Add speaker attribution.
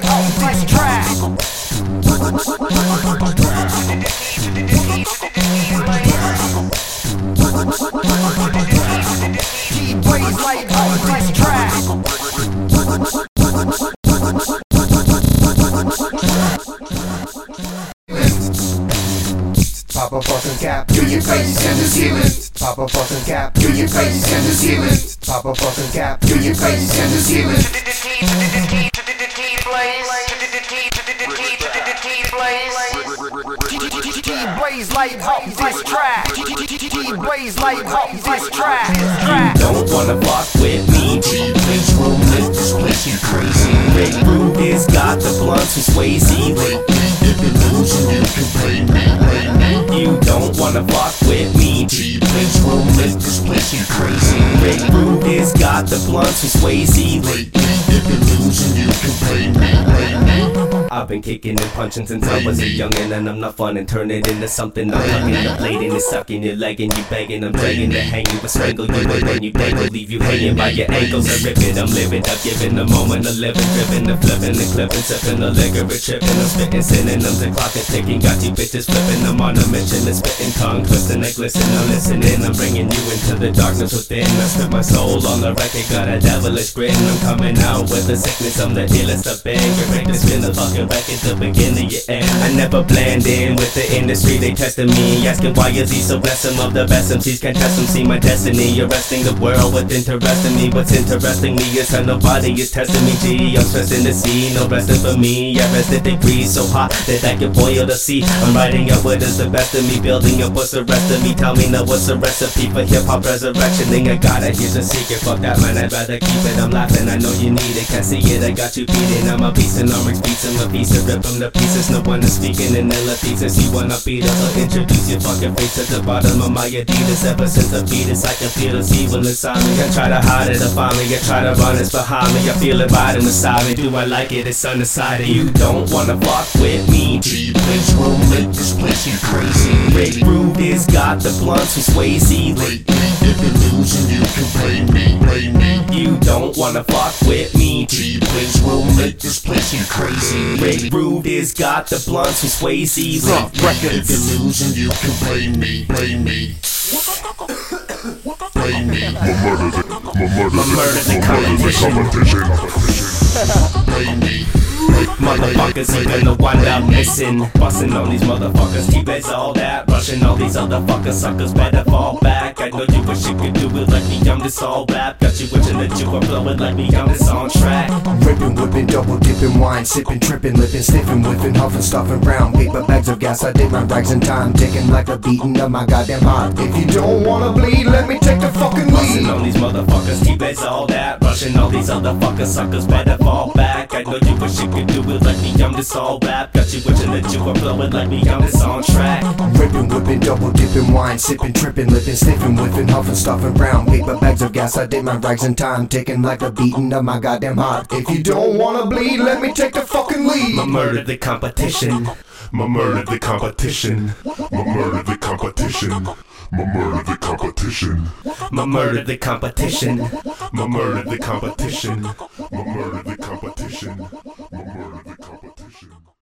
Speaker 1: take off this track.
Speaker 2: Pop a fucking cap. Do your face and the ceiling. Pop a fucking cap. Do your face and the ceiling. Pop a fucking cap. Do your face and the ceiling.
Speaker 1: Like this track. T-Blaze like on this track. Track.
Speaker 3: Don't wanna fuck with me. T-Blaze room, this place you crazy. Rik Rude's got the blunts and Swayze. If you lose, you can play me. You don't wanna fuck with me. T-Blaze room, this place you crazy. Rik Rude's got the blunts and Swayze. If you lose, I've been kicking and punching since I was a youngin' and I'm not fun and turn it into something. I'm hugging the blade and it's sucking your leg and you begging. I'm dragging to hang you, but strangle you and when you dangle, leave you hanging by your ankles. I rip it, I'm living, I'm giving the moment of living, dripping, the flipping, the clipping, sipping, the liquor, and tripping. I'm spitting synonyms, the clock is ticking, got you bitches flipping. I'm on a mission, the spitting tongue, twisting, they glisten. I'm listening, I'm bringing you into the darkness within. I spit my soul on the record, got a devilish grin. I'm coming out with the sickness, I'm the illest of bang. Get ready to spin the fucking record to begin to your end. I never blend in with the industry, they testing me. Asking why is he so blessed? Some of the best MCs can test them, see my destiny. Arresting the world with interesting me. What's interesting me is how nobody is testing me. Gee, I'm stressing to see, no resting for me. I rest the degree so hot that I can boil the sea. I'm writing up what is the best of me, building up what's the rest of me. Tell me now what's the recipe for hip hop resurrection. Thing I got it, here's a secret. Fuck that man, I'd rather keep it. I'm laughing, I know you need it. Can't see it, I got you beating. I'm a beast and I'm beats, I'm a piece rip them to pieces. No one is speaking in pieces. You wanna beat us, I'll introduce your fucking face at the bottom of my Adidas. Ever since I beat it, I can feel this evil inside me. I try to hide it, I me. I try to run it's behind me. I feel it riding beside me. Do I like it? It's undecided. You don't wanna fuck with me. T-Blaze room, let this place you crazy. Rik Rude's got the blunts and Swayze. If you lose, you can play me, play me. You don't wanna fuck with me. T-Blaze room, let this place you crazy. Rik Rude's got the blunts and Swayze. If you lose, you can play me, play me. Play me.
Speaker 4: My murder the, my murder the,
Speaker 3: murder the
Speaker 4: competition.
Speaker 3: Play me. Motherfuckers even the one I'm missing. Busting on these motherfuckers, T-Beds all that. Rushing all these other fuckers, suckers better fall back. I know you wish you could do it like me, I'm just all rap. Got you wishing that you were flowing like me, I'm just on track.
Speaker 2: Ripping, whipping, double dipping, wine, sipping, tripping, lipping, sniffing, whiffing, huffing, stuffing, brown paper bags of gas. I did my rags in time, ticking like a beating of my goddamn heart. If you don't wanna bleed, let me take the fucking
Speaker 3: Busting on these motherfuckers, T-Beds all that. Rushing all these other fuckers, suckers better fall back. I know you wish you could do it like me, I'm just all rap. Got you wishing that you were flowing like me, I'm just on track.
Speaker 2: Ripping, whipping, double dipping, wine, sipping, tripping, lipping, sniffing, whiffing, huffing, stuffing, brown paper bags of gas. I did my rags in time, ticking like a beating of my goddamn heart. If you don't wanna bleed, let me take the fucking lead.
Speaker 3: I murder the competition.
Speaker 4: My murder the competition. My murder the competition. My murder the competition.
Speaker 3: My murder the competition.
Speaker 4: My murder the competition. My murder the competition.